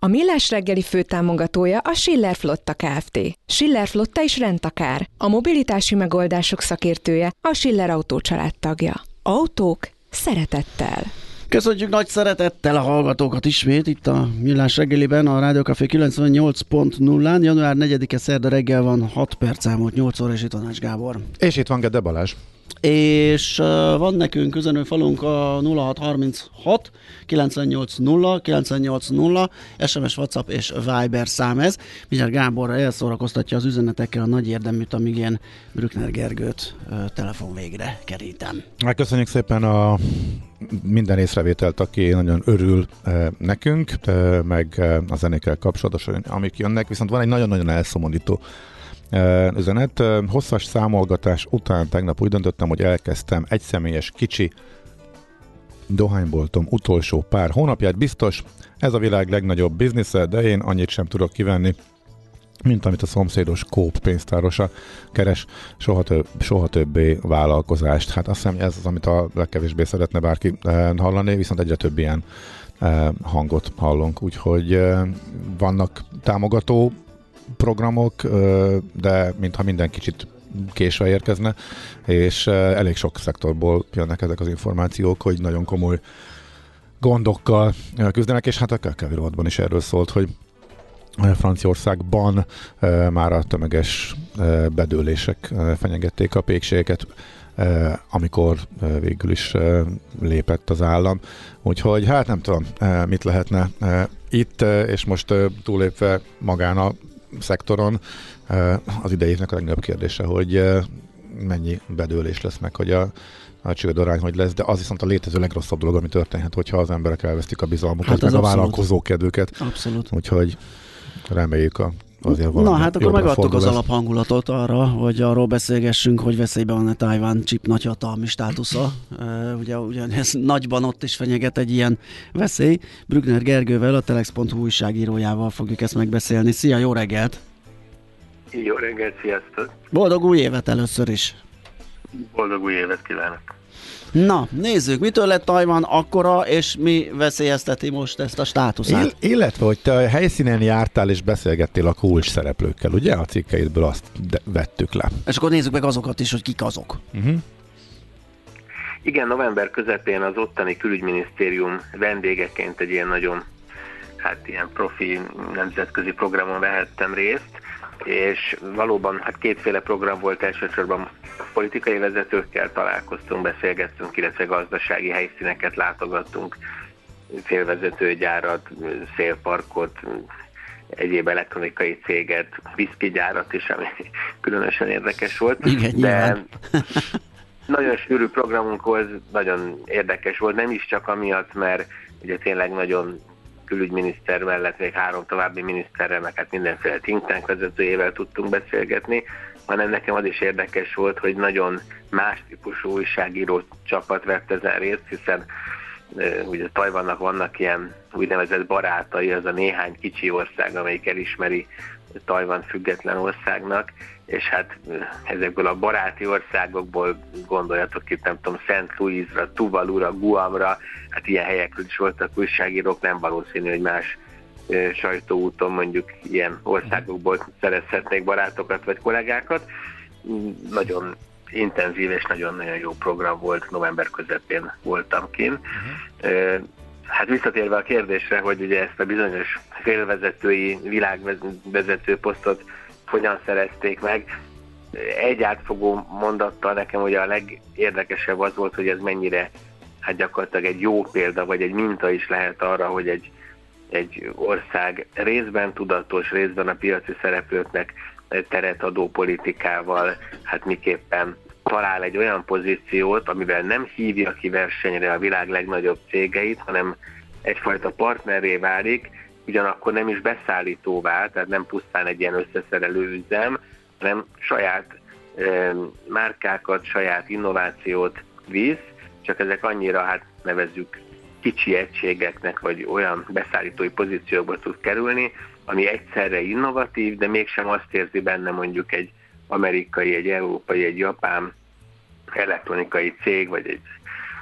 A Millás reggeli főtámogatója a Schiller Flotta Kft. Schiller Flotta is rendtakár. A mobilitási megoldások szakértője a Schiller Autó tagja. Autók szeretettel. Köszönjük nagy szeretettel a hallgatókat ismét itt a Millás reggeliben, a Rádiókafé 98.0-án. Január 4-e szerda reggel van, 6 perc elmúlt 8 óra, és itt van Ács Gábor. És itt van Gede Balázs és van nekünk falunk a 0636 980 980 SMS, WhatsApp és Viber szám ez. Mindjárt Gáborra elszórakoztatja az üzenetekkel a nagy érdeműt, amíg ilyen Brückner Gergőt telefon végre kerítem. Hát köszönjük szépen a minden észrevételt, aki nagyon örül uh, nekünk, uh, meg uh, a zenékkel kapcsolatosan, amik jönnek, viszont van egy nagyon-nagyon elszomorító üzenet. Hosszas számolgatás után tegnap úgy döntöttem, hogy elkezdtem egy személyes kicsi dohányboltom utolsó pár hónapját biztos. Ez a világ legnagyobb biznisze, de én annyit sem tudok kivenni, mint amit a szomszédos kóp pénztárosa keres, soha, több, soha többé vállalkozást. Hát azt hiszem, ez az, amit a legkevésbé szeretne bárki hallani, viszont egyre több ilyen hangot hallunk. Úgyhogy vannak támogató programok, de mintha minden kicsit késve érkezne, és elég sok szektorból jönnek ezek az információk, hogy nagyon komoly gondokkal küzdenek, és hát a KKV is erről szólt, hogy Franciaországban már a tömeges bedőlések fenyegették a pékségeket, amikor végül is lépett az állam. Úgyhogy hát nem tudom, mit lehetne itt, és most túlépve magán a szektoron. Az idejének a legnagyobb kérdése, hogy mennyi bedőlés lesz meg, hogy a, a csődarány hogy lesz, de az viszont a létező legrosszabb dolog, ami történhet, hogyha az emberek elvesztik a bizalmukat, hát meg a vállalkozó kedvüket. Abszolút. Úgyhogy reméljük a azért Na hát akkor megadtuk az alaphangulatot arra, hogy arról beszélgessünk, hogy veszélyben van a Tájván chip nagyhatalmi státusza. Uh, ugye, ugye ez nagyban ott is fenyeget egy ilyen veszély. Brückner Gergővel, a Telex.hu újságírójával fogjuk ezt megbeszélni. Szia, jó reggelt! Jó reggelt, sziasztok! Boldog új évet először is! Boldog új évet kívánok! Na, nézzük, mitől lett Tajvan akkora, és mi veszélyezteti most ezt a státuszát? Ill- illetve, hogy te a helyszínen jártál és beszélgettél a kulcs szereplőkkel, ugye? A cikkeidből azt de- vettük le. És akkor nézzük meg azokat is, hogy kik azok. Uh-huh. Igen, november közepén az ottani külügyminisztérium vendégeként egy ilyen nagyon hát ilyen profi nemzetközi programon vehettem részt, és valóban hát kétféle program volt elsősorban. Politikai vezetőkkel találkoztunk, beszélgettünk, illetve gazdasági helyszíneket látogattunk, félvezetőgyárat, szélparkot, egyéb elektronikai céget, viszkigyárat is, ami különösen érdekes volt. Igen, de nagyon sűrű programunk volt, nagyon érdekes volt, nem is csak amiatt, mert ugye tényleg nagyon külügyminiszter mellett még három további miniszterrel, meg hát mindenféle think tank vezetőjével tudtunk beszélgetni, hanem nekem az is érdekes volt, hogy nagyon más típusú újságíró csapat vett ezen részt, hiszen ugye Tajvannak vannak ilyen úgynevezett barátai, az a néhány kicsi ország, amelyik elismeri Tajvan független országnak, és hát ezekből a baráti országokból gondoljatok itt, nem tudom, Szent Louisra, Tuvalura, Guamra, hát ilyen helyekről is voltak újságírók, nem valószínű, hogy más sajtóúton mondjuk ilyen országokból szerezhetnék barátokat vagy kollégákat. Nagyon intenzív és nagyon-nagyon jó program volt, november közepén voltam kint. Uh-huh. Hát visszatérve a kérdésre, hogy ugye ezt a bizonyos félvezetői világvezető posztot hogyan szerezték meg, egy átfogó mondattal nekem ugye a legérdekesebb az volt, hogy ez mennyire hát gyakorlatilag egy jó példa, vagy egy minta is lehet arra, hogy egy, egy ország részben tudatos, részben a piaci szereplőknek teret adó politikával, hát miképpen talál egy olyan pozíciót, amivel nem hívja ki versenyre a világ legnagyobb cégeit, hanem egyfajta partnerré válik, ugyanakkor nem is beszállítóvá, tehát nem pusztán egy ilyen összeszerelő üzem, hanem saját márkákat, saját innovációt visz, csak ezek annyira, hát nevezzük kicsi egységeknek, vagy olyan beszállítói pozíciókba tud kerülni, ami egyszerre innovatív, de mégsem azt érzi benne mondjuk egy amerikai, egy európai, egy japán elektronikai cég, vagy egy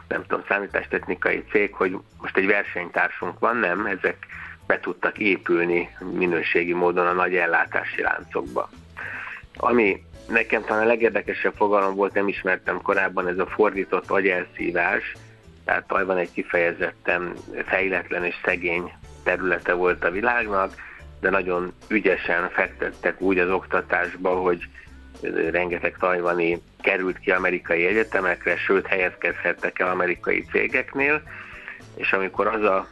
nem tudom, számítástechnikai cég, hogy most egy versenytársunk van, nem, ezek be tudtak épülni minőségi módon a nagy ellátási láncokba. Ami nekem talán a legérdekesebb fogalom volt, nem ismertem korábban, ez a fordított agyelszívás, tehát Tajvan egy kifejezetten fejletlen és szegény területe volt a világnak, de nagyon ügyesen fektettek úgy az oktatásba, hogy rengeteg tajvani került ki amerikai egyetemekre, sőt helyezkedhettek el amerikai cégeknél, és amikor az a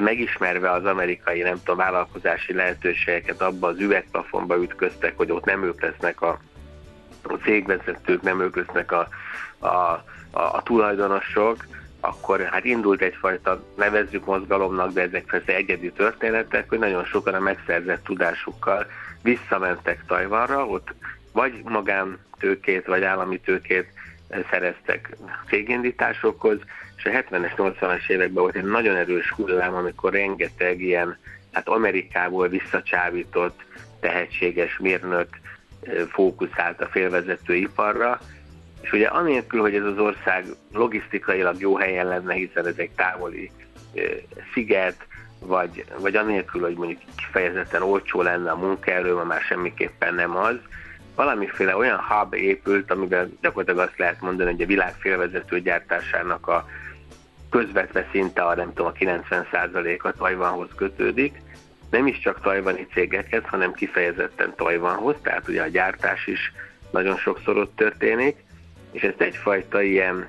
megismerve az amerikai, nem tudom, vállalkozási lehetőségeket abba az üvegplafonba ütköztek, hogy ott nem ők lesznek a, a cégvezetők, nem ők lesznek a, a, a, a tulajdonosok, akkor hát indult egyfajta, nevezzük mozgalomnak, de ezek persze egyedi történetek, hogy nagyon sokan a megszerzett tudásukkal visszamentek Tajvanra, ott vagy magántőkét, vagy állami tőkét szereztek cégindításokhoz, és a 70-es, 80-as években volt egy nagyon erős hullám, amikor rengeteg ilyen, hát Amerikából visszacsávított tehetséges mérnök fókuszált a félvezető iparra, és ugye anélkül, hogy ez az ország logisztikailag jó helyen lenne, hiszen ez egy távoli sziget, vagy, vagy anélkül, hogy mondjuk kifejezetten olcsó lenne a munkaerő, ma már semmiképpen nem az, valamiféle olyan hub épült, amiben gyakorlatilag azt lehet mondani, hogy a világ félvezető gyártásának a közvetve szinte a nem tudom, a 90%-a Tajvanhoz kötődik. Nem is csak tajvani cégekhez, hanem kifejezetten Tajvanhoz, tehát ugye a gyártás is nagyon sokszor ott történik, és ezt egyfajta ilyen,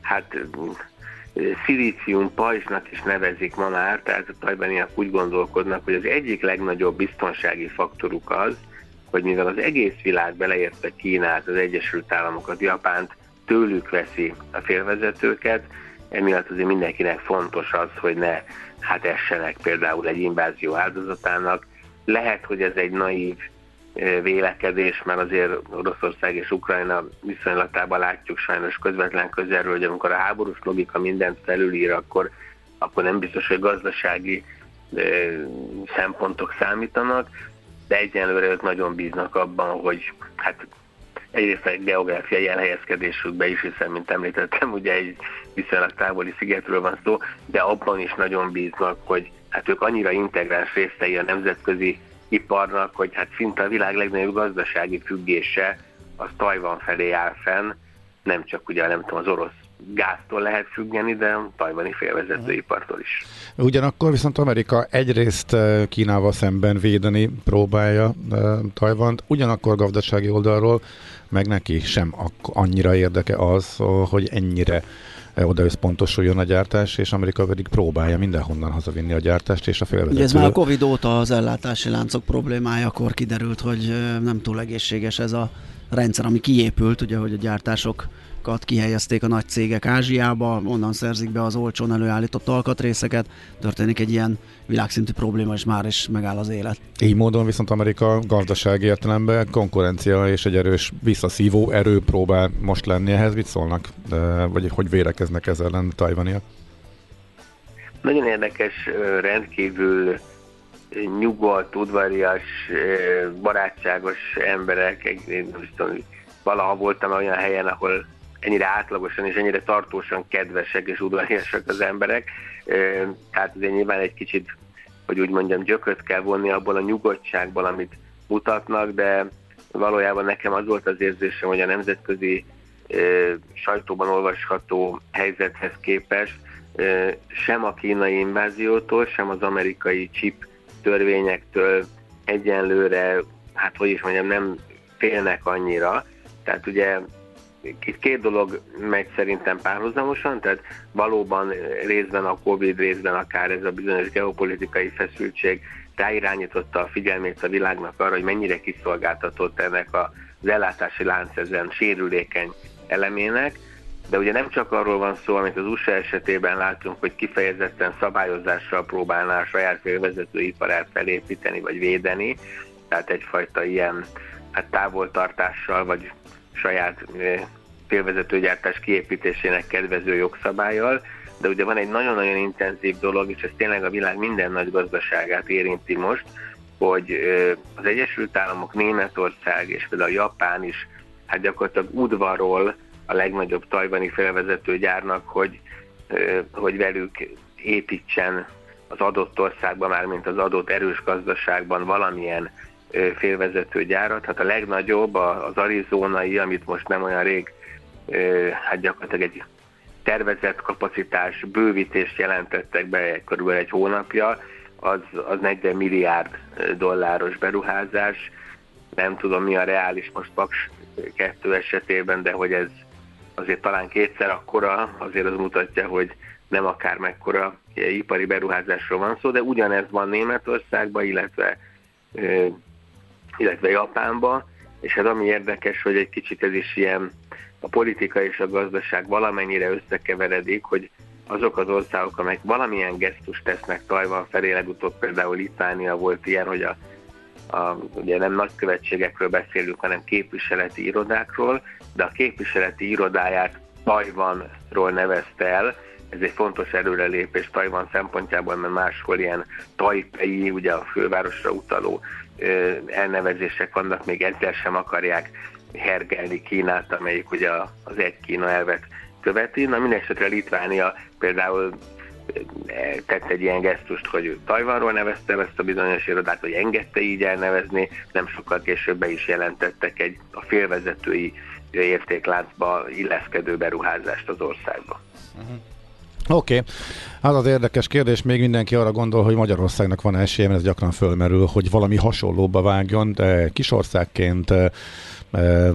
hát szilícium pajzsnak is nevezik ma már, tehát a tajvaniak úgy gondolkodnak, hogy az egyik legnagyobb biztonsági faktoruk az, hogy mivel az egész világ beleérte Kínát, az Egyesült Államokat, Japánt, tőlük veszi a félvezetőket, emiatt azért mindenkinek fontos az, hogy ne hát essenek például egy invázió áldozatának. Lehet, hogy ez egy naív vélekedés, mert azért Oroszország és Ukrajna viszonylatában látjuk sajnos közvetlen közelről, hogy amikor a háborús logika mindent felülír, akkor, akkor nem biztos, hogy gazdasági szempontok számítanak, de egyenlőre ők nagyon bíznak abban, hogy hát egyrészt egy geográfiai elhelyezkedésükbe is, hiszen, mint említettem, ugye egy viszonylag távoli szigetről van szó, de abban is nagyon bíznak, hogy hát ők annyira integráns részei a nemzetközi iparnak, hogy hát szinte a világ legnagyobb gazdasági függése az Tajvan felé áll fenn, nem csak ugye nem tudom, az orosz gáztól lehet függeni, de a tajvani félvezetőipartól is. Ugyanakkor viszont Amerika egyrészt eh, Kínával szemben védeni próbálja eh, Tajvant, ugyanakkor gazdasági oldalról meg neki sem annyira érdeke az, hogy ennyire eh, oda összpontosuljon a gyártás, és Amerika pedig próbálja mindenhonnan hazavinni a gyártást, és a félvezető... Ugye ez már a Covid óta az ellátási láncok problémája, akkor kiderült, hogy nem túl egészséges ez a rendszer, ami kiépült, ugye, hogy a gyártások gyárakat kihelyezték a nagy cégek Ázsiába, onnan szerzik be az olcsón előállított alkatrészeket, történik egy ilyen világszintű probléma, és már is megáll az élet. Így módon viszont Amerika gazdasági értelemben konkurencia és egy erős visszaszívó erő próbál most lenni ehhez. Mit szólnak, vagy hogy vélekeznek ezzel ellen tajvaniak? Nagyon érdekes, rendkívül nyugodt, udvarias, barátságos emberek, nem tudom, valaha voltam olyan helyen, ahol ennyire átlagosan és ennyire tartósan kedvesek és udvariasak az emberek. Tehát azért nyilván egy kicsit, hogy úgy mondjam, gyököt kell vonni abból a nyugodtságból, amit mutatnak, de valójában nekem az volt az érzésem, hogy a nemzetközi sajtóban olvasható helyzethez képest sem a kínai inváziótól, sem az amerikai chip törvényektől egyenlőre, hát hogy is mondjam, nem félnek annyira. Tehát ugye itt két dolog megy szerintem párhuzamosan, tehát valóban részben a Covid, részben akár ez a bizonyos geopolitikai feszültség ráirányította a figyelmét a világnak arra, hogy mennyire kiszolgáltatott ennek az ellátási lánc ezen sérülékeny elemének, de ugye nem csak arról van szó, amit az USA esetében látunk, hogy kifejezetten szabályozással próbálná a saját félvezetőiparát felépíteni vagy védeni, tehát egyfajta ilyen hát távoltartással vagy saját félvezetőgyártás kiépítésének kedvező jogszabályjal, de ugye van egy nagyon-nagyon intenzív dolog, és ez tényleg a világ minden nagy gazdaságát érinti most, hogy az Egyesült Államok, Németország és például Japán is hát gyakorlatilag udvarról a legnagyobb tajvani felvezető gyárnak, hogy, hogy velük építsen az adott országban, már mint az adott erős gazdaságban valamilyen félvezető gyárat. Hát a legnagyobb az arizonai, amit most nem olyan rég, hát gyakorlatilag egy tervezett kapacitás bővítést jelentettek be körülbelül egy hónapja, az, az 40 milliárd dolláros beruházás. Nem tudom, mi a reális most Paks 2 esetében, de hogy ez azért talán kétszer akkora, azért az mutatja, hogy nem akár mekkora ipari beruházásról van szó, de ugyanez van Németországban, illetve, illetve Japánban, és hát ami érdekes, hogy egy kicsit ez is ilyen a politika és a gazdaság valamennyire összekeveredik, hogy azok az országok, amelyek valamilyen gesztust tesznek Tajvan felé, legutóbb például Litvánia volt ilyen, hogy a, a, ugye nem nagykövetségekről beszélünk, hanem képviseleti irodákról, de a képviseleti irodáját Tajvanról nevezte el, ez egy fontos előrelépés Tajvan szempontjából, mert máshol ilyen Taipei, ugye a fővárosra utaló elnevezések vannak, még ezzel sem akarják hergelni Kínát, amelyik ugye az egy Kína elvet követi. Na minden esetre Litvánia például eh, tett egy ilyen gesztust, hogy Tajvanról nevezte ezt a bizonyos irodát, hogy engedte így elnevezni, nem sokkal később be is jelentettek egy a félvezetői értékláncba illeszkedő beruházást az országba. Uh-huh. Oké, okay. az az érdekes kérdés, még mindenki arra gondol, hogy Magyarországnak van esélye, mert ez gyakran fölmerül, hogy valami hasonlóba vágjon, de kisországként eh,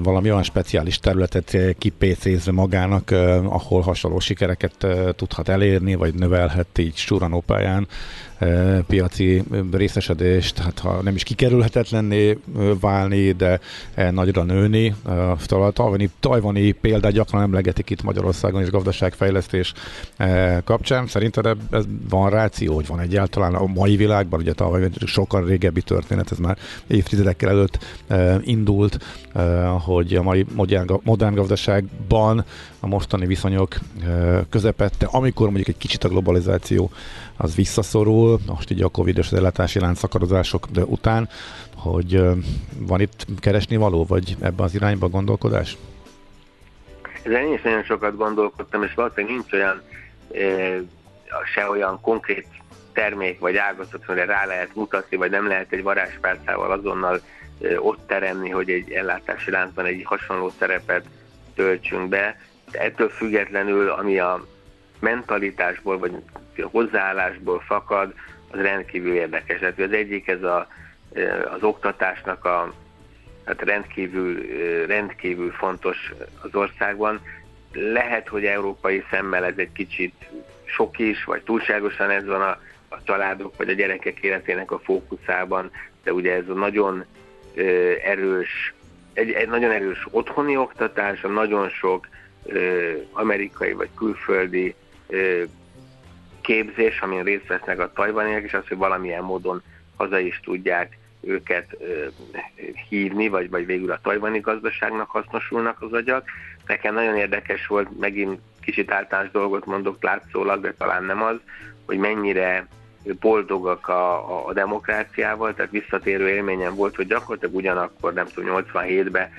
valami olyan speciális területet kipécézve magának, ahol hasonló sikereket tudhat elérni, vagy növelhet így Sturanópályán piaci részesedést, hát ha nem is kikerülhetetlenné válni, de nagyra nőni. A tajvani, tajvani példát gyakran emlegetik itt Magyarországon is gazdaságfejlesztés kapcsán. Szerinted ez van ráció, hogy van egyáltalán a mai világban, ugye tavaly sokkal régebbi történet, ez már évtizedekkel előtt indult, hogy a mai modern, modern gazdaságban a mostani viszonyok közepette, amikor mondjuk egy kicsit a globalizáció az visszaszorul, most így a Covid-os ellátási láncszakadozások után, hogy van itt keresni való, vagy ebben az irányba gondolkodás? Ezen én is nagyon sokat gondolkodtam, és valószínűleg nincs olyan se olyan konkrét termék vagy ágazat, amire rá lehet mutatni, vagy nem lehet egy varázspálcával azonnal ott teremni, hogy egy ellátási láncban egy hasonló szerepet töltsünk be. De ettől függetlenül, ami a mentalitásból, vagy a hozzáállásból fakad, az rendkívül érdekes. Tehát az egyik ez a, az oktatásnak a hát rendkívül, rendkívül fontos az országban. Lehet, hogy európai szemmel ez egy kicsit sok is, vagy túlságosan ez van a, a családok vagy a gyerekek életének a fókuszában, de ugye ez a nagyon erős, egy, egy nagyon erős otthoni oktatás, a nagyon sok amerikai vagy külföldi képzés, amin részt vesznek a tajvaniak, és az, hogy valamilyen módon haza is tudják őket hívni, vagy, vagy végül a tajvani gazdaságnak hasznosulnak az agyak. Nekem nagyon érdekes volt, megint kicsit általános dolgot mondok látszólag, de talán nem az, hogy mennyire boldogak a, a, a demokráciával, tehát visszatérő élményem volt, hogy gyakorlatilag ugyanakkor, nem tudom, 87-ben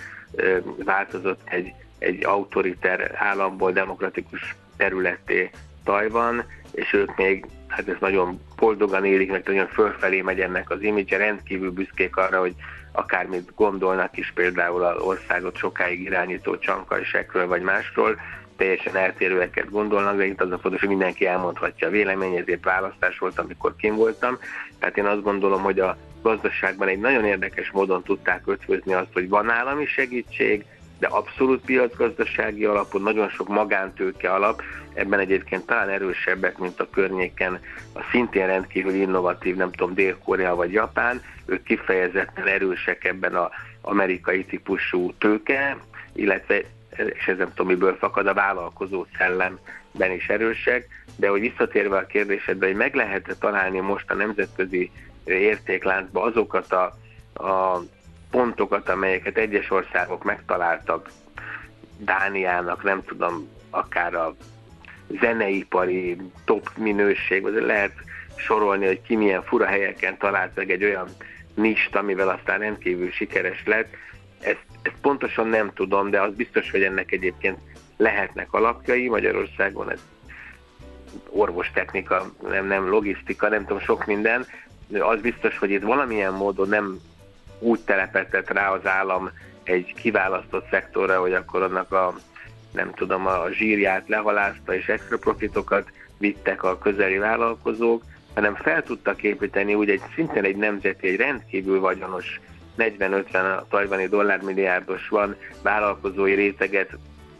változott egy, egy autoriter államból demokratikus területé Tajvan, és ők még, hát ez nagyon boldogan élik, meg nagyon fölfelé megy ennek az image rendkívül büszkék arra, hogy akármit gondolnak is például az országot sokáig irányító csankajsekről vagy másról, teljesen eltérőeket gondolnak, de itt az a fontos, hogy mindenki elmondhatja a vélemény, ezért választás volt, amikor kim voltam. Tehát én azt gondolom, hogy a gazdaságban egy nagyon érdekes módon tudták ötvözni azt, hogy van állami segítség, de abszolút piacgazdasági alapon, nagyon sok magántőke alap, ebben egyébként talán erősebbek, mint a környéken a szintén rendkívül innovatív, nem tudom, Dél-Korea vagy Japán, ők kifejezetten erősek ebben az amerikai típusú tőke, illetve, és ez nem tudom, miből fakad, a vállalkozó szellemben is erősek, de hogy visszatérve a kérdésedbe, hogy meg lehet találni most a nemzetközi értékláncba azokat a, a pontokat, amelyeket egyes országok megtaláltak Dániának, nem tudom, akár a zeneipari top minőség, vagy lehet sorolni, hogy ki milyen fura helyeken talált meg egy olyan nist, amivel aztán rendkívül sikeres lett. Ezt, ezt pontosan nem tudom, de az biztos, hogy ennek egyébként lehetnek alapjai. Magyarországon ez orvostechnika, nem, nem logisztika, nem tudom, sok minden. Az biztos, hogy itt valamilyen módon nem úgy telepetett rá az állam egy kiválasztott szektorra, hogy akkor annak a nem tudom, a zsírját lehalázta és extra profitokat vittek a közeli vállalkozók, hanem fel tudtak építeni úgy egy szintén egy nemzeti, egy rendkívül vagyonos 40-50 tajvani dollármilliárdos van vállalkozói réteget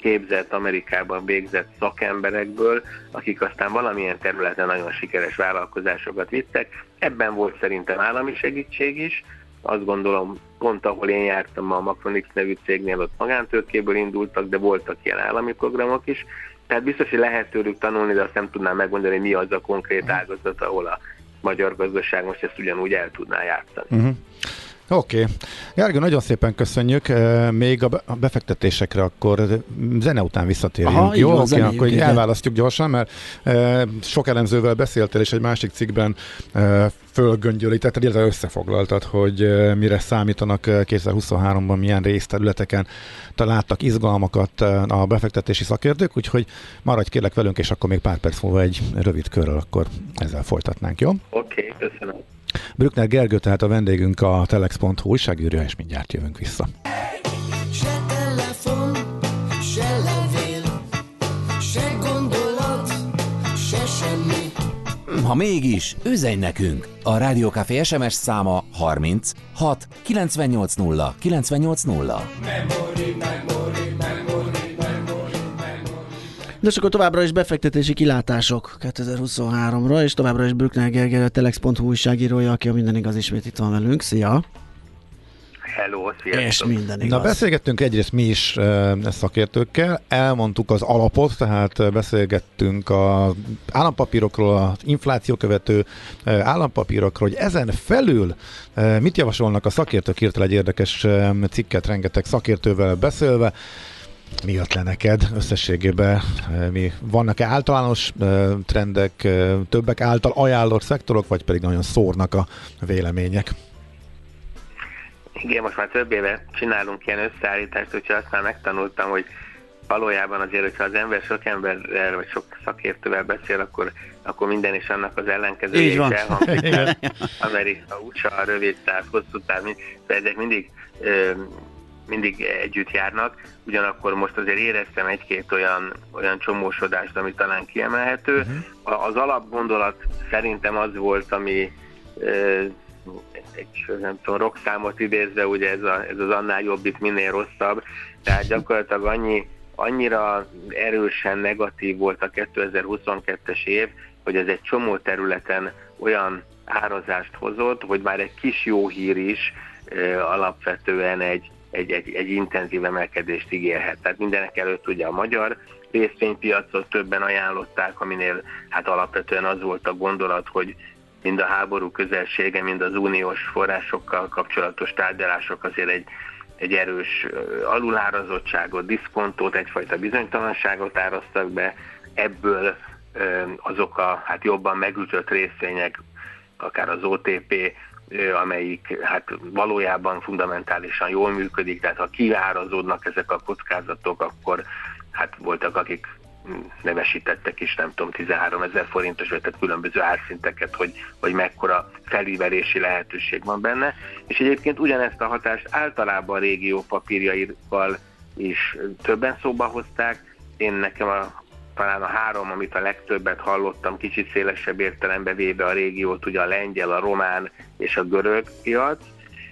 képzett Amerikában végzett szakemberekből, akik aztán valamilyen területen nagyon sikeres vállalkozásokat vittek. Ebben volt szerintem állami segítség is, azt gondolom, pont ahol én jártam a Macronix nevű cégnél, ott magántőkéből indultak, de voltak ilyen állami programok is. Tehát biztos, hogy lehet tőlük tanulni, de azt nem tudnám megmondani, mi az a konkrét ágazat, ahol a magyar gazdaság most ezt ugyanúgy el tudná játszani. Uh-huh. Oké. Okay. Gergő, nagyon szépen köszönjük. Még a befektetésekre akkor zene után visszatérjünk. Aha, Jó, oké, okay, akkor elválasztjuk gyorsan, mert sok elemzővel beszéltél, és egy másik cikkben fölgöngyölítetted, illetve összefoglaltad, hogy mire számítanak 2023-ban, milyen részterületeken találtak izgalmakat a befektetési szakértők, úgyhogy maradj kérlek velünk, és akkor még pár perc múlva egy rövid körről akkor ezzel folytatnánk, jó? Oké, okay, köszönöm. Brückner Gergő, tehát a vendégünk a telex.hu újságírja, és mindjárt jövünk vissza. Ha mégis, üzenj nekünk! A Rádiókafé SMS száma 30 6 980 980. Memory, memory, memory, De akkor továbbra is befektetési kilátások 2023-ra, és továbbra is Brückner Gergely, a Telex.hu újságírója, aki a minden igaz ismét itt van velünk. Szia! Hello, sziasztok. És minden igaz. Na beszélgettünk egyrészt mi is e, szakértőkkel, elmondtuk az alapot, tehát beszélgettünk az állampapírokról, az infláció követő e, állampapírokról, hogy ezen felül e, mit javasolnak a szakértők, írtál egy érdekes e, cikket rengeteg szakértővel beszélve, mi jött le neked összességében? Mi, vannak-e általános trendek, többek által ajánlott szektorok, vagy pedig nagyon szórnak a vélemények? Igen, most már több éve csinálunk ilyen összeállítást, úgyhogy azt már megtanultam, hogy valójában azért, hogyha az ember sok emberrel vagy sok szakértővel beszél, akkor, akkor minden is annak az ellenkezője is elhangzik. Amerika, USA, rövid táv, hosszú táv, ezek mindig ö, mindig együtt járnak, ugyanakkor most azért éreztem egy-két olyan, olyan csomósodást, ami talán kiemelhető. Uh-huh. Az alapgondolat szerintem az volt, ami egy nem tudom, rockszámot idézve, ugye ez, a, ez az annál jobb, itt minél rosszabb, tehát gyakorlatilag annyi, annyira erősen negatív volt a 2022-es év, hogy ez egy csomó területen olyan árazást hozott, hogy már egy kis jó hír is e, alapvetően egy, egy, egy, egy intenzív emelkedést ígérhet. Tehát mindenek előtt ugye a magyar részvénypiacot többen ajánlották, aminél hát alapvetően az volt a gondolat, hogy mind a háború közelsége, mind az uniós forrásokkal kapcsolatos tárgyalások azért egy, egy erős alulárazottságot, diszkontót, egyfajta bizonytalanságot árasztak be, ebből azok a hát jobban megütött részvények, akár az OTP, amelyik hát valójában fundamentálisan jól működik, tehát ha kiárazódnak ezek a kockázatok, akkor hát voltak, akik nevesítettek is, nem tudom, 13 ezer forintos, vagy tehát különböző árszinteket, hogy, hogy mekkora felívelési lehetőség van benne. És egyébként ugyanezt a hatást általában a régió papírjaival is többen szóba hozták. Én nekem a, talán a három, amit a legtöbbet hallottam, kicsit szélesebb értelembe véve a régiót, ugye a lengyel, a román és a görög piac,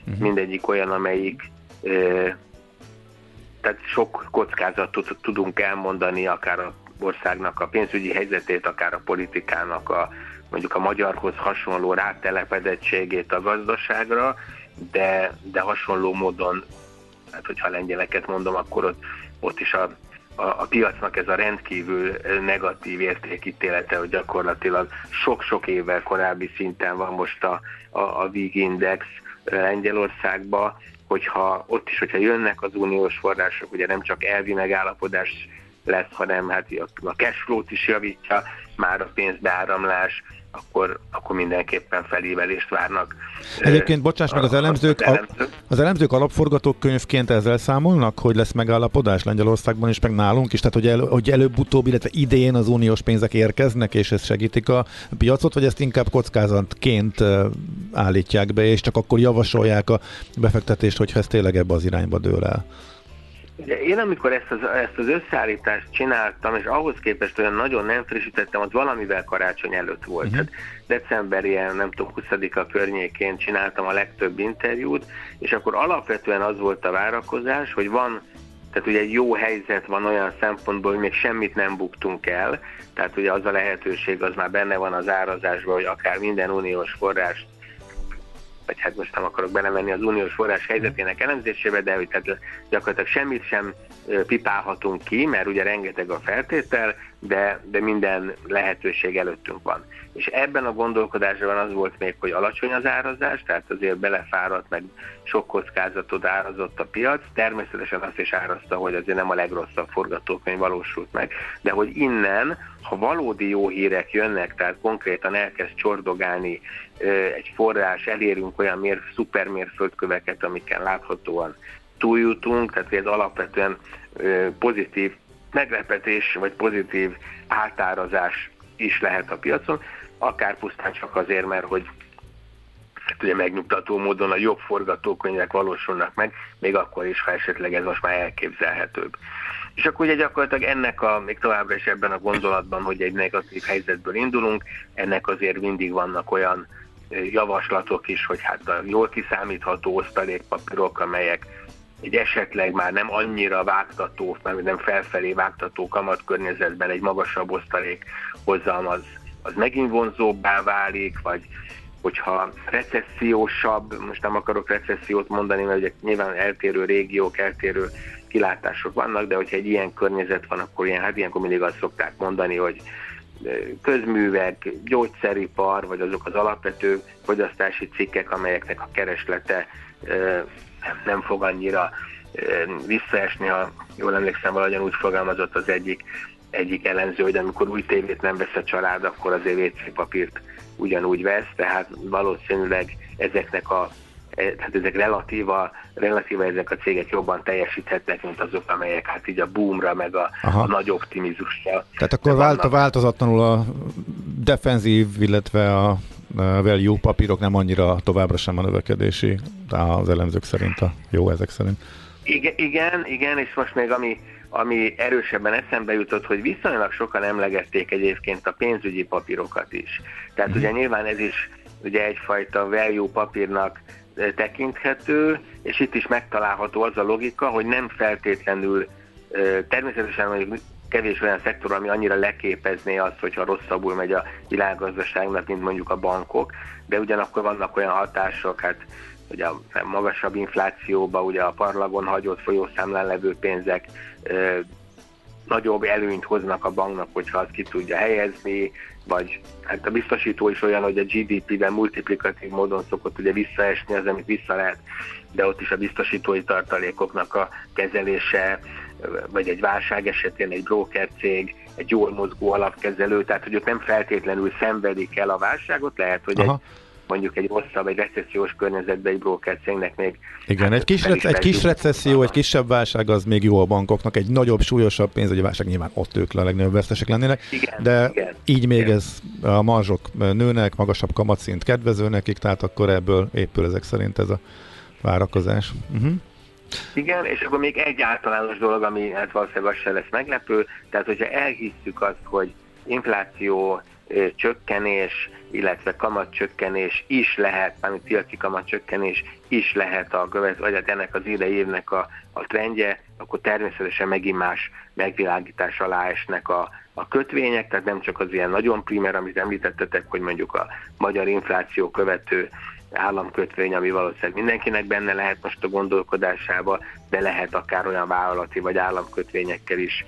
uh-huh. mindegyik olyan, amelyik tehát sok kockázatot tudunk elmondani, akár a országnak a pénzügyi helyzetét, akár a politikának a mondjuk a magyarhoz hasonló rátelepedettségét a gazdaságra, de, de hasonló módon, hát hogyha lengyeleket mondom, akkor ott, ott is a, a, a piacnak ez a rendkívül negatív értékítélete, hogy gyakorlatilag sok-sok évvel korábbi szinten van most a, a, a VIG Index Lengyelországban, hogyha ott is, hogyha jönnek az uniós források, ugye nem csak elvi megállapodás lesz, hanem hát a cash flow-t is javítja, már a pénzbeáramlás, akkor, akkor mindenképpen felévelést várnak. Egyébként, bocsáss meg, az elemzők, az, elemzők. az elemzők alapforgatókönyvként ezzel számolnak, hogy lesz megállapodás Lengyelországban is, meg nálunk is, tehát hogy, el, hogy előbb-utóbb, illetve idén az uniós pénzek érkeznek, és ez segítik a piacot, vagy ezt inkább kockázatként állítják be, és csak akkor javasolják a befektetést, hogyha ez tényleg ebbe az irányba dől el? Ugye én amikor ezt az, ezt az összeállítást csináltam, és ahhoz képest olyan nagyon nem frissítettem, az valamivel karácsony előtt volt. Uh-huh. Tehát december ilyen, nem tudom, 20-a környékén csináltam a legtöbb interjút, és akkor alapvetően az volt a várakozás, hogy van tehát ugye egy jó helyzet van olyan szempontból, hogy még semmit nem buktunk el, tehát ugye az a lehetőség az már benne van az árazásban, hogy akár minden uniós forrást vagy hát most nem akarok belemenni az uniós forrás helyzetének elemzésébe, de hogy tehát gyakorlatilag semmit sem pipálhatunk ki, mert ugye rengeteg a feltétel, de, de minden lehetőség előttünk van. És ebben a gondolkodásban az volt még, hogy alacsony az árazás, tehát azért belefáradt, meg sok kockázatot árazott a piac, természetesen azt is árazta, hogy azért nem a legrosszabb forgatókönyv valósult meg, de hogy innen, ha valódi jó hírek jönnek, tehát konkrétan elkezd csordogálni egy forrás, elérünk olyan mér, szupermérföldköveket, amiken láthatóan túljutunk, tehát ez alapvetően pozitív meglepetés vagy pozitív átárazás is lehet a piacon, akár pusztán csak azért, mert hogy hát ugye megnyugtató módon a jobb forgatókönyvek valósulnak meg, még akkor is, ha esetleg ez most már elképzelhetőbb. És akkor ugye gyakorlatilag ennek a, még továbbra is ebben a gondolatban, hogy egy negatív helyzetből indulunk, ennek azért mindig vannak olyan javaslatok is, hogy hát a jól kiszámítható osztalékpapírok, amelyek egy esetleg már nem annyira vágtató, nem felfelé vágtató kamatkörnyezetben egy magasabb osztalék hozzám az, megint vonzóbbá válik, vagy hogyha recessziósabb, most nem akarok recessziót mondani, mert ugye nyilván eltérő régiók, eltérő kilátások vannak, de hogyha egy ilyen környezet van, akkor ilyen, hát ilyenkor mindig azt szokták mondani, hogy közművek, gyógyszeripar, vagy azok az alapvető fogyasztási cikkek, amelyeknek a kereslete nem fog annyira visszaesni, ha jól emlékszem, valahogyan úgy fogalmazott az egyik, egyik ellenző, hogy amikor új tévét nem vesz a család, akkor azért WC papírt ugyanúgy vesz, tehát valószínűleg ezeknek a tehát ezek relatíva, relatíva ezek a cégek jobban teljesíthetnek, mint azok, amelyek hát így a boomra, meg a, a nagy optimizmusra. Tehát akkor vált, a változatlanul a defenzív, illetve a value papírok nem annyira továbbra sem a növekedési, az elemzők szerint a jó ezek szerint. Igen, igen, igen, és most még ami, ami erősebben eszembe jutott, hogy viszonylag sokan emlegették egyébként a pénzügyi papírokat is. Tehát mm. ugye nyilván ez is ugye egyfajta value papírnak tekinthető, és itt is megtalálható az a logika, hogy nem feltétlenül természetesen mondjuk kevés olyan szektor, ami annyira leképezné azt, hogyha rosszabbul megy a világgazdaságnak, mint mondjuk a bankok, de ugyanakkor vannak olyan hatások, hát ugye a magasabb inflációba, ugye a parlagon hagyott folyószámlán levő pénzek ö, nagyobb előnyt hoznak a banknak, hogyha azt ki tudja helyezni, vagy hát a biztosító is olyan, hogy a GDP-ben multiplikatív módon szokott ugye visszaesni az, amit vissza lehet, de ott is a biztosítói tartalékoknak a kezelése, vagy egy válság esetén egy broker cég, egy jól mozgó alapkezelő, tehát hogy ők nem feltétlenül szenvedik el a válságot, lehet, hogy Aha. egy mondjuk egy rosszabb, egy recessziós környezetben egy broker cégnek még... Igen, hát, egy, kis, rec- egy kis recesszió, egy kisebb válság az még jó a bankoknak, egy nagyobb, súlyosabb pénzügyi válság nyilván ott ők a legnagyobb vesztesek lennének, igen, de igen, így még igen. ez a marzsok nőnek, magasabb kamatszint kedvező nekik, tehát akkor ebből épül ezek szerint ez a várakozás. Uh-huh. Igen, és akkor még egy általános dolog, ami hát valószínűleg az se lesz meglepő, tehát hogyha elhisszük azt, hogy infláció csökkenés, illetve kamatcsökkenés is lehet, mármint piaci kamatcsökkenés is lehet a követ, vagy hát ennek az idei évnek a, a trendje, akkor természetesen megint más megvilágítás alá esnek a, a kötvények, tehát nem csak az ilyen nagyon primer, amit említettetek, hogy mondjuk a magyar infláció követő államkötvény, ami valószínűleg mindenkinek benne lehet most a gondolkodásába, de lehet akár olyan vállalati vagy államkötvényekkel is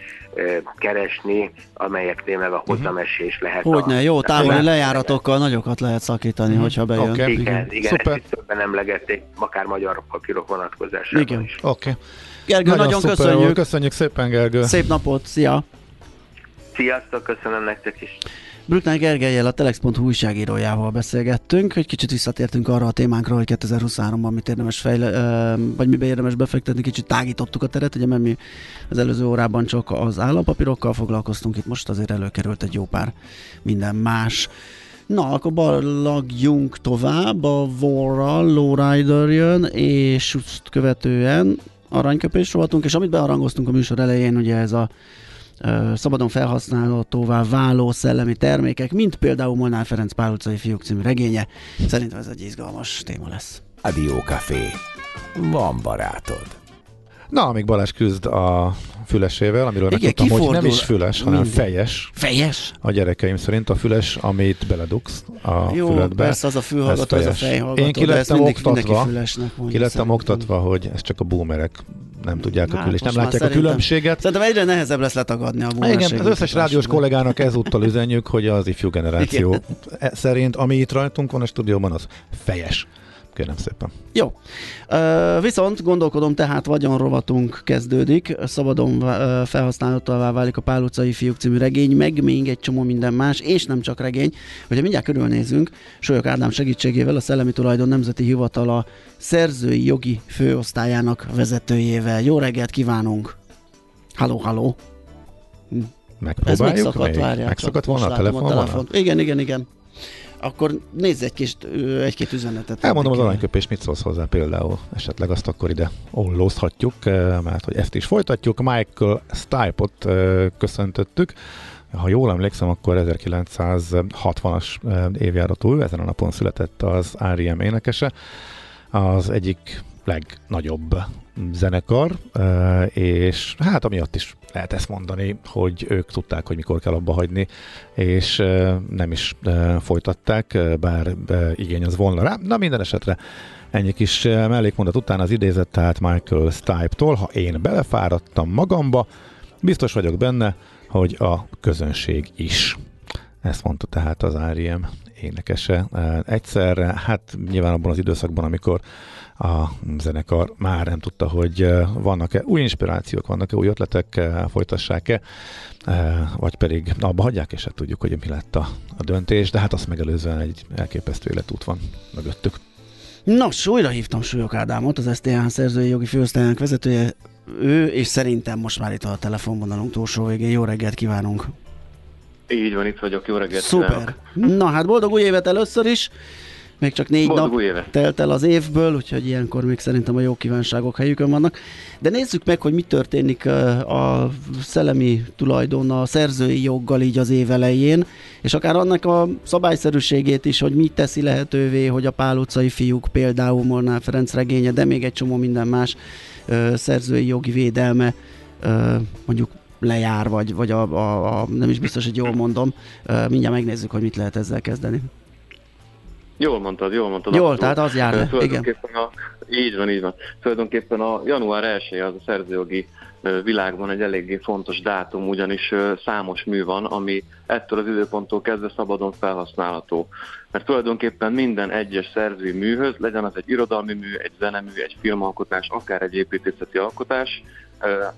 keresni, amelyek tényleg a mhm. hozamesés lehet. Hogyne, a, jó, távoli lejáratokkal nagyokat lehet szakítani, uh-huh. hogyha bejön. Okay. Igen, igen, Szuper. ezt többen emlegették, akár magyar papírok vonatkozásában igen. is. Oké. Okay. Gergő, nagyon, nagyon köszönjük. Köszönjük szépen, Gergő. Szép napot, szia! Sziasztok, köszönöm nektek is. Brückner Gergelyel, a Telex.hu újságírójával beszélgettünk, hogy kicsit visszatértünk arra a témánkra, hogy 2023-ban mit érdemes fejle, vagy miben érdemes befektetni, kicsit tágítottuk a teret, ugye mert mi az előző órában csak az állampapírokkal foglalkoztunk, itt most azért előkerült egy jó pár minden más. Na, akkor ballagjunk tovább, a Vorral Lowrider jön, és követően aranyköpés voltunk, és amit bearangoztunk a műsor elején, ugye ez a szabadon felhasználhatóvá váló szellemi termékek, mint például Molnár Ferenc Pál utcai fiúk című regénye. Szerintem ez egy izgalmas téma lesz. Café. Van barátod. Na, amíg Balázs küzd a fülesével, amiről Igen, megtudtam, hogy nem is füles, hanem mindig. fejes. Fejes? A gyerekeim szerint a füles, amit beledugsz a Jó, füledbe. persze az a fülhallgató, ez a fejhallgató, Én ki lettem oktatva, ki lettem oktatva, hogy ez csak a boomerek nem tudják hát, a különbséget, nem látják a különbséget. Szerintem egyre nehezebb lesz letagadni a Igen, az összes rádiós kollégának ezúttal üzenjük, hogy az ifjú generáció Igen. E- szerint, ami itt rajtunk van a stúdióban, az fejes. Kérem szépen. Jó. Viszont gondolkodom, tehát vagyonrovatunk kezdődik, szabadon felhasználhatóvá válik a Pál utcai fiúk című regény, meg még egy csomó minden más, és nem csak regény. Hogyha mindjárt körülnézünk, Solyok Ádám segítségével a Szellemi Tulajdon Nemzeti Hivatala szerzői jogi főosztályának vezetőjével. Jó reggelt kívánunk! Halló, halló! Megpróbáljuk Ez megszakadt, várjál, Megszakadt volna a telefon? A telefon. Igen, igen, igen akkor nézz egy kis, egy-két üzenetet. Elmondom az aranyköpés, mit szólsz hozzá például. Esetleg azt akkor ide ollózhatjuk, mert hogy ezt is folytatjuk. Michael Stipe-ot köszöntöttük. Ha jól emlékszem, akkor 1960-as évjáratú, ezen a napon született az R.E.M. énekese. Az egyik legnagyobb zenekar, és hát amiatt is lehet ezt mondani, hogy ők tudták, hogy mikor kell abba hagyni, és nem is folytatták, bár igény az volna rá. Na minden esetre ennyi kis mellékmondat után az idézet, tehát Michael Stipe-tól, ha én belefáradtam magamba, biztos vagyok benne, hogy a közönség is. Ezt mondta tehát az R.E.M. énekese. Egyszerre, hát nyilván abban az időszakban, amikor a zenekar már nem tudta, hogy vannak-e új inspirációk, vannak-e új ötletek, folytassák-e, vagy pedig abba hagyják, és hát tudjuk, hogy mi lett a, a döntés, de hát azt megelőzően egy elképesztő életút van mögöttük. Nos, újra hívtam Súlyok Ádámot, az STH szerzői jogi főosztályának vezetője, ő, és szerintem most már itt a telefonvonalunk túlsó végén. Jó reggelt kívánunk! Így van, itt vagyok, jó reggelt Szuper! Kívánok. Na hát boldog új évet először is! Még csak négy Boldog nap éve. telt el az évből, úgyhogy ilyenkor még szerintem a jó kívánságok helyükön vannak. De nézzük meg, hogy mi történik a szellemi tulajdon, a szerzői joggal így az év elején, és akár annak a szabályszerűségét is, hogy mit teszi lehetővé, hogy a Pál utcai fiúk, például Molnár Ferenc regénye, de még egy csomó minden más szerzői jogi védelme mondjuk lejár, vagy, vagy a, a, a, nem is biztos, hogy jól mondom. Mindjárt megnézzük, hogy mit lehet ezzel kezdeni. Jól mondtad, jól mondtad. Jól, tehát az jár le, igen. A, így van, így van. Tulajdonképpen a január 1 az a szerzőjogi világban egy eléggé fontos dátum, ugyanis számos mű van, ami ettől az időponttól kezdve szabadon felhasználható. Mert tulajdonképpen minden egyes szerzői műhöz, legyen az egy irodalmi mű, egy zenemű, egy filmalkotás, akár egy építészeti alkotás,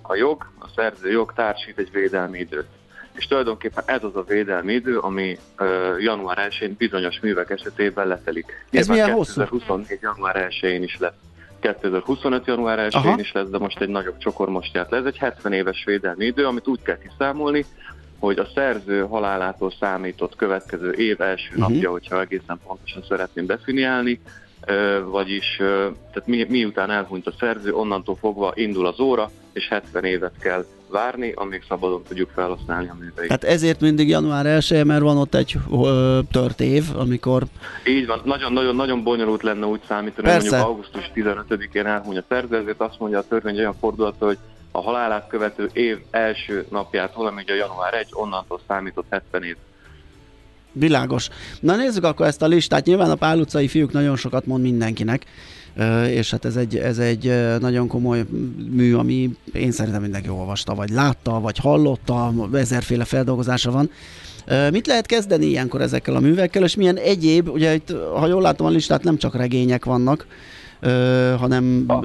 a jog, a szerző jog társít egy védelmi időt és tulajdonképpen ez az a védelmi idő, ami uh, január 1-én bizonyos művek esetében letelik. Ez milyen 2024 hosszú? január 1-én is lesz. 2025. január 1-én is lesz, de most egy nagyobb csokor most járt le. Ez egy 70 éves védelmi idő, amit úgy kell kiszámolni, hogy a szerző halálától számított következő év első uh-huh. napja, hogyha egészen pontosan szeretném definiálni, vagyis tehát mi, miután elhunyt a szerző, onnantól fogva indul az óra, és 70 évet kell várni, amíg szabadon tudjuk felhasználni a műveit. Hát ezért mindig január 1 mert van ott egy ö, tört év, amikor... Így van, nagyon-nagyon nagyon bonyolult lenne úgy számítani, hogy mondjuk augusztus 15-én elhuny a szerző, ezért azt mondja a törvény olyan fordulat, hogy a halálát követő év első napját, valamint a január 1, onnantól számított 70 év. Világos. Na nézzük akkor ezt a listát. Nyilván a Pál utcai fiúk nagyon sokat mond mindenkinek, és hát ez egy, ez egy nagyon komoly mű, ami én szerintem mindenki olvasta, vagy látta, vagy hallotta, ezerféle feldolgozása van. Mit lehet kezdeni ilyenkor ezekkel a művekkel, és milyen egyéb, ugye itt, ha jól látom a listát, nem csak regények vannak, hanem... Ah,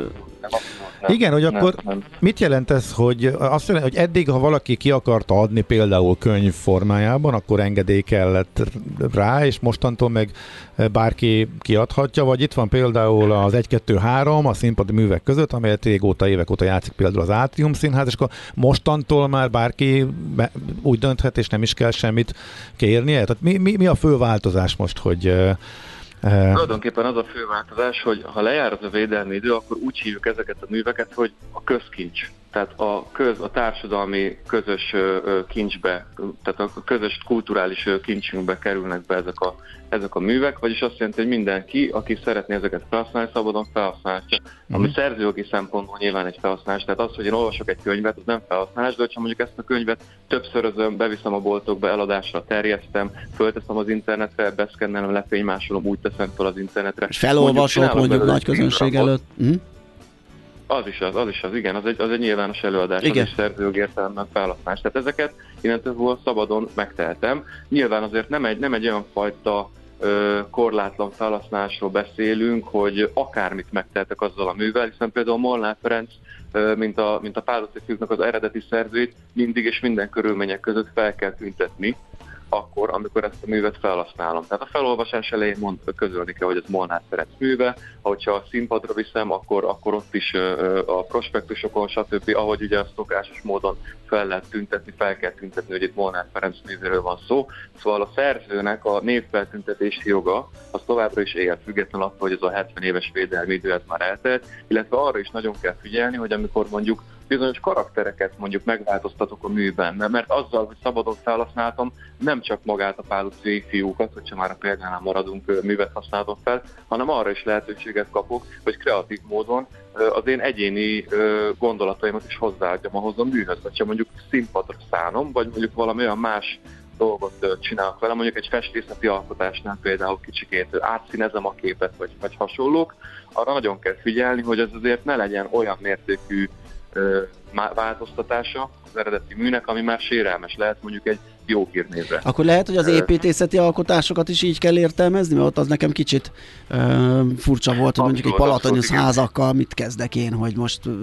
nem, Igen, hogy akkor nem, nem. mit jelent ez, hogy azt jelenti, hogy eddig, ha valaki ki akarta adni például könyv formájában, akkor engedély kellett rá, és mostantól meg bárki kiadhatja, vagy itt van például az 1-2-3 a színpadi művek között, amelyet régóta, évek óta játszik például az Átrium Színház, és akkor mostantól már bárki úgy dönthet, és nem is kell semmit kérnie. Tehát mi, mi, mi a fő változás most, hogy Uh, Tulajdonképpen az a fő változás, hogy ha lejár az a védelmi idő, akkor úgy hívjuk ezeket a műveket, hogy a közkincs. Tehát a, köz, a társadalmi közös kincsbe, tehát a közös kulturális kincsünkbe kerülnek be ezek a, ezek a művek, vagyis azt jelenti, hogy mindenki, aki szeretné ezeket felhasználni, szabadon felhasználhatja. Mm. Ami szerzőjogi szempontból nyilván egy felhasználás. Tehát az, hogy én olvasok egy könyvet, az nem felhasználás, de ha mondjuk ezt a könyvet többszörözöm, beviszem a boltokba, eladásra terjesztem, fölteszem az internetre, beszkennelem, lefénymásolom, úgy teszem fel az internetre. És felolvasok mondjuk, mondjuk nagy közönség előtt. Mm. Az is az, az is az, igen, az egy, az egy nyilvános előadás, igen. az is szerzőjog értelemben felhasználás. Tehát ezeket innentől szabadon megtehetem. Nyilván azért nem egy, nem egy olyan fajta ö, korlátlan felhasználásról beszélünk, hogy akármit megtehetek azzal a művel, hiszen például Molnár Ferenc, ö, mint a, mint a Páloci az eredeti szerzőit mindig és minden körülmények között fel kell tüntetni, akkor, amikor ezt a művet felhasználom. Tehát a felolvasás elején mond, közölni kell, hogy ez Molnár Ferenc műve, ahogyha a színpadra viszem, akkor, akkor ott is a prospektusokon, stb., ahogy ugye a szokásos módon fel lehet tüntetni, fel kell tüntetni, hogy itt Molnár Ferenc művéről van szó. Szóval a szerzőnek a névfeltüntetési joga az továbbra is él, függetlenül attól, hogy ez a 70 éves védelmi idő ez már eltelt, illetve arra is nagyon kell figyelni, hogy amikor mondjuk bizonyos karaktereket mondjuk megváltoztatok a műben, mert azzal, hogy szabadon felhasználtam, nem csak magát a Pál utcai fiúkat, hogyha már a példánál maradunk, művet használom fel, hanem arra is lehetőséget kapok, hogy kreatív módon az én egyéni gondolataimat is hozzáadjam ahhoz a műhöz. Ha mondjuk színpadra szánom, vagy mondjuk valami olyan más dolgot csinálok vele, mondjuk egy festészeti alkotásnál például kicsikét átszínezem a képet, vagy, vagy hasonlók, arra nagyon kell figyelni, hogy ez azért ne legyen olyan mértékű változtatása az eredeti műnek, ami már sérelmes lehet mondjuk egy jó hírnévre. Akkor lehet, hogy az építészeti alkotásokat is így kell értelmezni, mert ott az nekem kicsit uh, furcsa volt, hogy mondjuk egy palatonyos házakkal mit kezdek én, hogy most uh,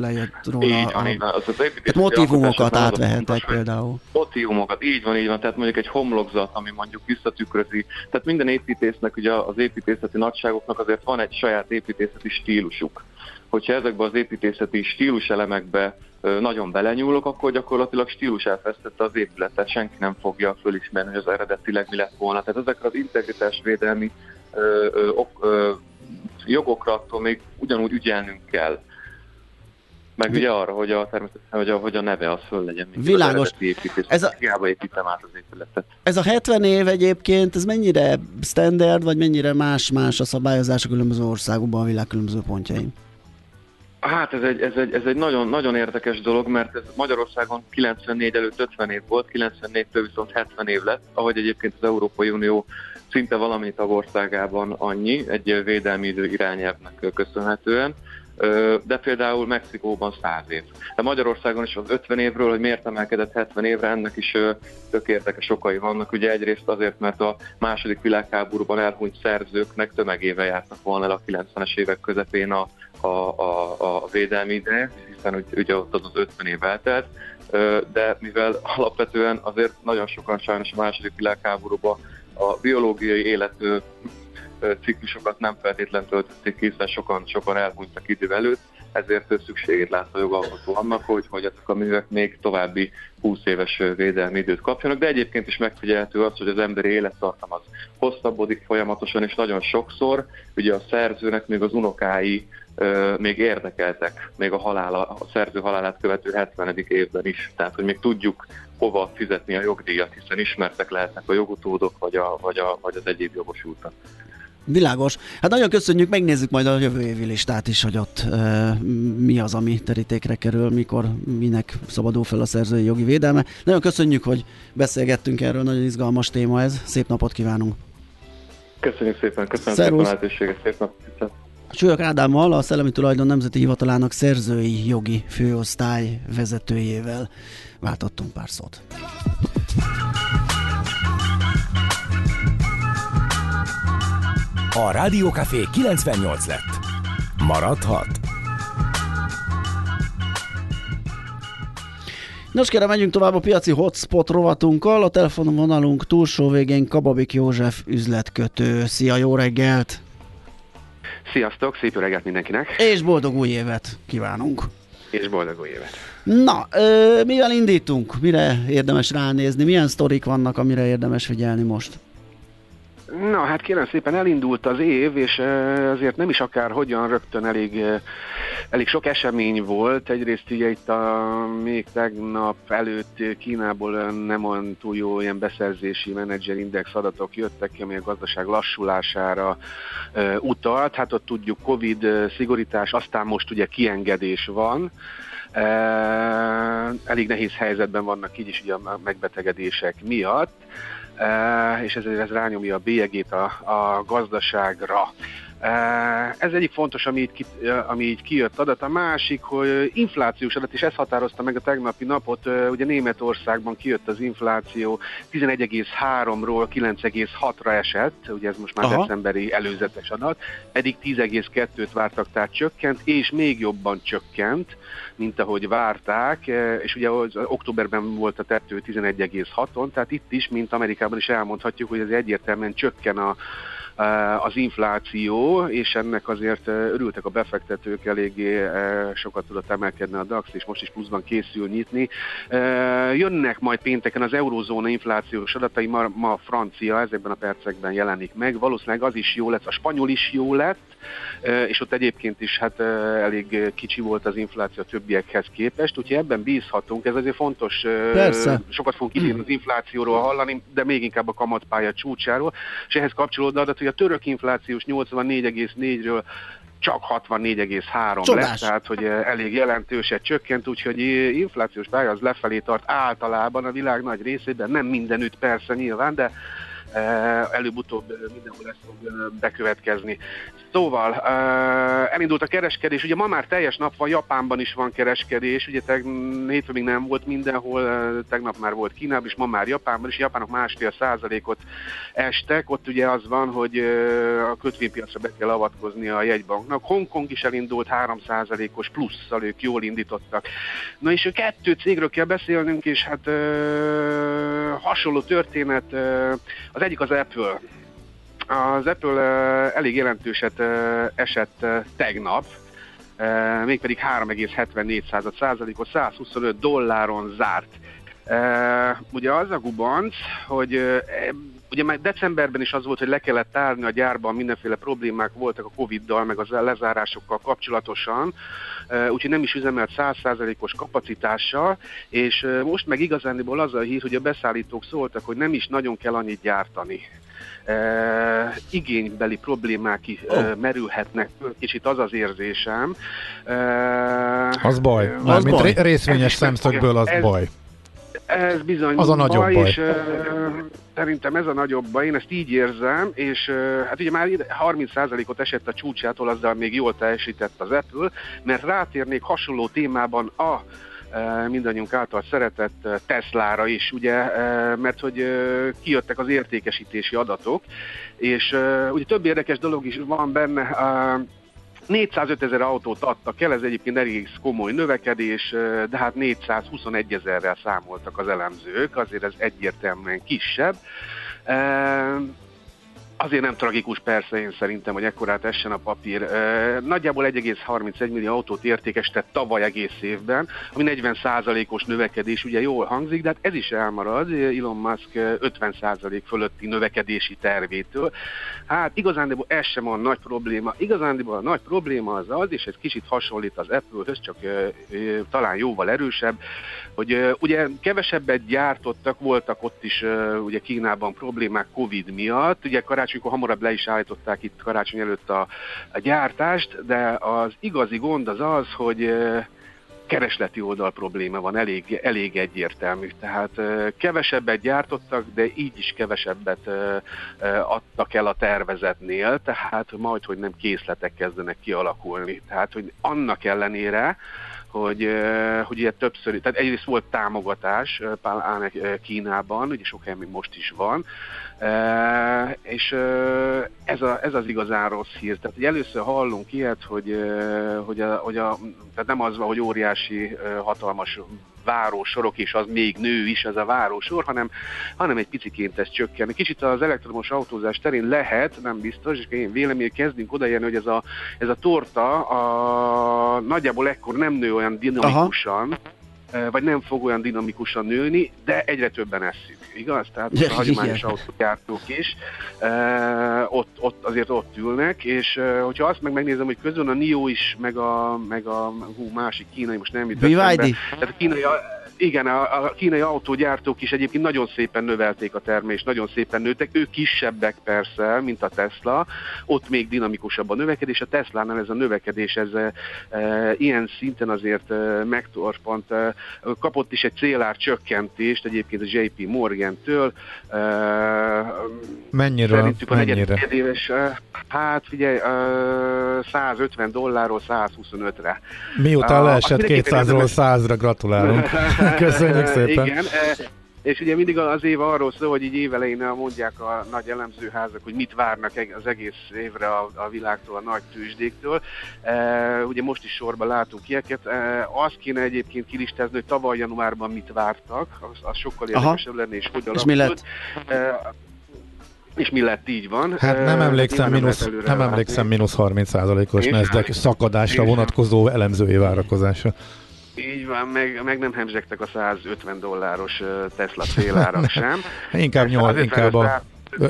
lejött róla. Így van, a... így van. Az, az tehát motivumokat átvehetek például. Motivumokat, így van, így van. Tehát mondjuk egy homlokzat, ami mondjuk visszatükrözi. Tehát minden építésznek, ugye az építészeti nagyságoknak azért van egy saját építészeti stílusuk hogyha ezekbe az építészeti stíluselemekbe nagyon belenyúlok, akkor gyakorlatilag stílus elvesztette az épületet, senki nem fogja fölismerni, hogy az eredetileg mi lett volna. Tehát ezekre az integritásvédelmi ö, ö, ö, jogokra attól még ugyanúgy ügyelnünk kell. Meg ugye arra, hogy a, természetesen, hogy a, hogy a neve az föl legyen. Világos. Ez a, hiába építem át az épületet. Ez a 70 év egyébként, ez mennyire standard, vagy mennyire más-más a szabályozás a különböző országokban, a világ különböző pontjain? Hát ez egy, ez egy, ez egy nagyon, nagyon érdekes dolog, mert ez Magyarországon 94 előtt 50 év volt, 94-től viszont 70 év lett, ahogy egyébként az Európai Unió szinte valamennyi tagországában annyi, egy védelmi idő irányelvnek köszönhetően de például Mexikóban 100 év. De Magyarországon is az 50 évről, hogy miért emelkedett 70 évre, ennek is tök érdekes okai vannak. Ugye egyrészt azért, mert a második világháborúban elhunyt szerzőknek tömegével jártak volna el a 90-es évek közepén a, a, a, a védelmi ide, hiszen ugye ott az az 50 év eltelt, de mivel alapvetően azért nagyon sokan sajnos a második világháborúban a biológiai élet ciklusokat nem feltétlenül töltötték ki, hiszen sokan, sokan elhunytak idő előtt, ezért szükségét látta a jogalkotó annak, hogy, hogy ezek a művek még további 20 éves védelmi időt kapjanak, de egyébként is megfigyelhető az, hogy az emberi élettartam az hosszabbodik folyamatosan, és nagyon sokszor ugye a szerzőnek még az unokái még érdekeltek, még a, halála, a szerző halálát követő 70. évben is. Tehát, hogy még tudjuk hova fizetni a jogdíjat, hiszen ismertek lehetnek a jogutódok, vagy, a, vagy, a, vagy az egyéb jogosultak. Világos. Hát nagyon köszönjük, megnézzük majd a jövő évi listát is, hogy ott e, mi az, ami terítékre kerül, mikor, minek szabadul fel a szerzői jogi védelme. Nagyon köszönjük, hogy beszélgettünk erről, nagyon izgalmas téma ez. Szép napot kívánunk! Köszönjük szépen, köszönöm Szervusz. szépen a lehetőséget, szép napot! Súlyok Ádámmal, a Szellemi Tulajdon Nemzeti Hivatalának szerzői jogi főosztály vezetőjével váltottunk pár szót. A Rádiókafé 98 lett. Maradhat? Nos kérem, menjünk tovább a piaci hotspot rovatunkkal. A telefonvonalunk túlsó végén Kababik József üzletkötő. Szia, jó reggelt! Sziasztok, szép reggelt mindenkinek! És boldog új évet kívánunk! És boldog új évet! Na, ö, mivel indítunk? Mire érdemes ránézni? Milyen sztorik vannak, amire érdemes figyelni most? Na, hát kérem szépen elindult az év, és azért nem is akár hogyan rögtön elég, elég sok esemény volt. Egyrészt ugye itt a, még tegnap előtt Kínából nem olyan túl jó ilyen beszerzési menedzserindex adatok jöttek ki, ami a gazdaság lassulására utalt. Hát ott tudjuk Covid szigorítás, aztán most ugye kiengedés van. Elég nehéz helyzetben vannak így is ugye a megbetegedések miatt és ezért ez rányomja a bélyegét a, a gazdaságra. Ez egyik fontos, ami így, ki, ami így kijött adat. A másik, hogy inflációs adat, és ez határozta meg a tegnapi napot. Ugye Németországban kijött az infláció 11,3-ról 9,6-ra esett, ugye ez most már Aha. decemberi előzetes adat, eddig 10,2-t vártak, tehát csökkent, és még jobban csökkent, mint ahogy várták, és ugye az októberben volt a tető 11,6-on, tehát itt is, mint Amerikában is elmondhatjuk, hogy ez egyértelműen csökken a, Eh, az infláció, és ennek azért eh, örültek a befektetők, eléggé eh, sokat tudott emelkedni a DAX, és most is pluszban készül nyitni. Jönnek majd pénteken az eurozóna inflációs adatai, ma, ma a francia ezekben a percekben jelenik meg, valószínűleg az is jó lesz, a spanyol is jó lett, és ott egyébként is hát elég kicsi volt az infláció a többiekhez képest, úgyhogy ebben bízhatunk, ez azért fontos. Persze. Sokat fogunk idén az inflációról hallani, de még inkább a kamatpálya csúcsáról, és ehhez kapcsolódó adat, hogy a török inflációs 84,4-ről csak 64,3 lesz, tehát hogy elég jelentőset csökkent, úgyhogy inflációs pálya az lefelé tart általában a világ nagy részében, nem mindenütt persze nyilván, de előbb-utóbb mindenhol ez fog bekövetkezni. Szóval elindult a kereskedés, ugye ma már teljes nap van, Japánban is van kereskedés, ugye teg, hétfő még nem volt mindenhol, tegnap már volt Kínában is, ma már Japánban is, Japánok másfél százalékot estek, ott ugye az van, hogy a kötvénypiacra be kell avatkozni a jegybanknak. Hongkong is elindult 3 százalékos plusszal, ők jól indítottak. Na és kettő cégről kell beszélnünk, és hát hasonló történet, az egyik az Apple, az Apple elég jelentőset esett tegnap, mégpedig 3,74 százalékot, 125 dolláron zárt. Ugye az a gubanc, hogy ugye már decemberben is az volt, hogy le kellett tárni a gyárban, mindenféle problémák voltak a Covid-dal, meg az lezárásokkal kapcsolatosan, úgyhogy nem is üzemelt 100%-os kapacitással, és most meg igazándiból az a hír, hogy a beszállítók szóltak, hogy nem is nagyon kell annyit gyártani uh, igénybeli problémák uh, merülhetnek kicsit az az érzésem. Uh, az baj. Mármint baj. részvényes szemszögből az ez, baj. Ez bizony az a nagyobb baj, baj. és uh, szerintem ez a nagyobb baj, én ezt így érzem, és uh, hát ugye már 30%-ot esett a csúcsától, azzal még jól teljesített az Apple, mert rátérnék hasonló témában a mindannyiunk által szeretett Teslára is, ugye, mert hogy kijöttek az értékesítési adatok, és ugye több érdekes dolog is van benne, 405 ezer autót adtak el, ez egyébként elég komoly növekedés, de hát 421 ezerrel számoltak az elemzők, azért ez egyértelműen kisebb. Azért nem tragikus persze én szerintem, hogy ekkorát essen a papír. Nagyjából 1,31 millió autót értékesített tavaly egész évben, ami 40%-os növekedés, ugye jól hangzik, de hát ez is elmarad Elon Musk 50% fölötti növekedési tervétől. Hát igazándiból ez sem a nagy probléma. Igazándiból a nagy probléma az az, és ez kicsit hasonlít az Apple-höz, csak talán jóval erősebb, hogy ugye kevesebbet gyártottak, voltak ott is ugye Kínában problémák Covid miatt, ugye karácsonykor hamarabb le is állították itt karácsony előtt a, a gyártást, de az igazi gond az az, hogy keresleti oldal probléma van, elég, elég egyértelmű. Tehát kevesebbet gyártottak, de így is kevesebbet adtak el a tervezetnél, tehát majd, hogy nem készletek kezdenek kialakulni. Tehát, hogy annak ellenére, hogy, hogy ugye többször, tehát egyrészt volt támogatás Pál Kínában, ugye sok helyen most is van, és ez, a, ez az igazán rossz hír. Tehát hogy először hallunk ilyet, hogy, hogy, a, hogy a, tehát nem az van, hogy óriási, hatalmas várósorok, és az még nő is ez a várósor, hanem, hanem egy piciként ez csökken. Kicsit az elektromos autózás terén lehet, nem biztos, és én vélemény kezdünk odaérni, hogy ez a, ez a torta a, nagyjából ekkor nem nő olyan dinamikusan, Aha vagy nem fog olyan dinamikusan nőni, de egyre többen eszük, igaz? Tehát ja, a hagyományos autógyártók is ott, ott, azért ott ülnek, és hogyha azt meg megnézem, hogy közben a NIO is, meg a, meg a hú, másik kínai, most nem jutott Tehát a kínai igen, a, a kínai autógyártók is egyébként nagyon szépen növelték a termést, nagyon szépen nőttek, ők kisebbek persze, mint a Tesla, ott még dinamikusabb a növekedés, a Tesla-nál ez a növekedés, ez e, e, ilyen szinten azért e, megtorpant, e, kapott is egy célár csökkentést egyébként a JP Morgan-től. E, mennyire? Szerintük a mennyire? éves, e, hát figyelj, e, 150 dollárról 125-re. Miután leesett 200-ról 100-ra, gratulálunk. Köszönjük szépen. Igen, e, és ugye mindig az év arról szól, hogy így évelején mondják a nagy elemzőházak, hogy mit várnak az egész évre a, a világtól, a nagy tőzsdéktől. E, ugye most is sorban látunk ilyeket. E, azt kéne egyébként kilistázni, hogy tavaly januárban mit vártak, az, az sokkal érdekesebb lenne, és hogy És mi lett? E, és mi lett, így van. Hát nem emlékszem, mínusz, nem emlékszem mínusz 30% os Nasdaq szakadásra vonatkozó elemzői várakozása. Így van, meg, meg nem hemzsegtek a 150 dolláros Tesla célárak sem. inkább, 8, inkább, a,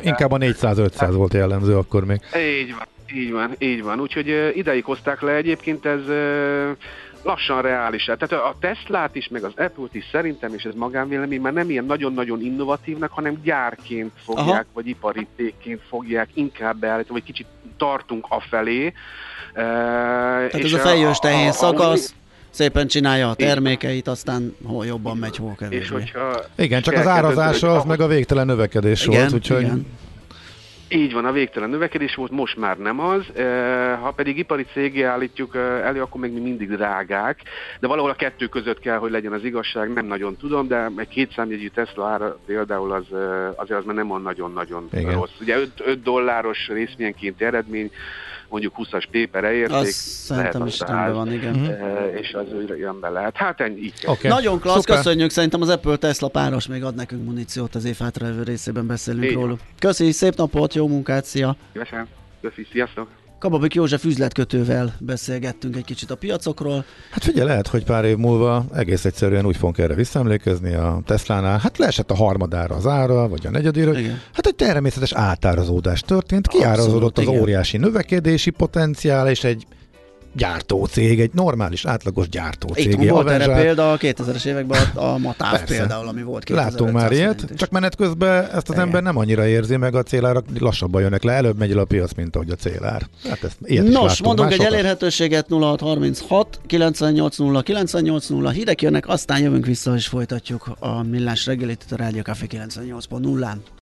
inkább a 400-500 volt jellemző akkor még. Így van, így van, így van. Úgyhogy ideig hozták le egyébként ez lassan reális. Tehát a Teslát is, meg az Apple-t is szerintem, és ez magánvélemény, már nem ilyen nagyon-nagyon innovatívnak, hanem gyárként fogják, Aha. vagy ipari fogják inkább beállítani, vagy kicsit tartunk afelé. Tehát és ez a fejős tehén szakasz, szépen csinálja a termékeit, aztán hol jobban megy, hol kevésbé. Igen, csak az árazása az meg a végtelen növekedés igen, volt, úgyhogy... Igen. Így van, a végtelen növekedés volt, most már nem az. Ha pedig ipari cégé állítjuk elő, akkor még mindig drágák, de valahol a kettő között kell, hogy legyen az igazság, nem nagyon tudom, de egy kétszámjegyű Tesla ára például az, azért az már nem olyan nagyon-nagyon rossz. Ugye 5, 5 dolláros részvényként eredmény, mondjuk 20-as pépere érték. Az szerintem is rendben van, igen. Uh-huh. És az úgy jön be lehet. Hát ennyi. Így okay. Nagyon klassz, Szuper. köszönjük. Szerintem az Apple Tesla páros még ad nekünk muníciót, az év részében beszélünk Így. róla. Köszi, szép napot, jó munkát, szia! Köszönöm. Köszi, sziasztok! Kababik József üzletkötővel beszélgettünk egy kicsit a piacokról. Hát figyelj, lehet, hogy pár év múlva egész egyszerűen úgy fogunk erre visszaemlékezni a Teslánál. Hát leesett a harmadára az ára, vagy a negyedére. Igen. Hát egy természetes átárazódás történt, kiárazódott az igen. óriási növekedési potenciál, és egy gyártócég, egy normális, átlagos gyártócég. Itt volt erre példa a 2000-es években a Matáv például, ami volt Láttunk már ilyet, csak menet közben ezt az Igen. ember nem annyira érzi, meg a célárak lassabban jönnek le, előbb megy el a piac, mint ahogy a célár. Hát ezt, ilyet Nos, mondunk egy sokat. elérhetőséget 0636 980 980 hírek jönnek, aztán jövünk vissza és folytatjuk a millás reggelit a Rádió Café 98.0-án.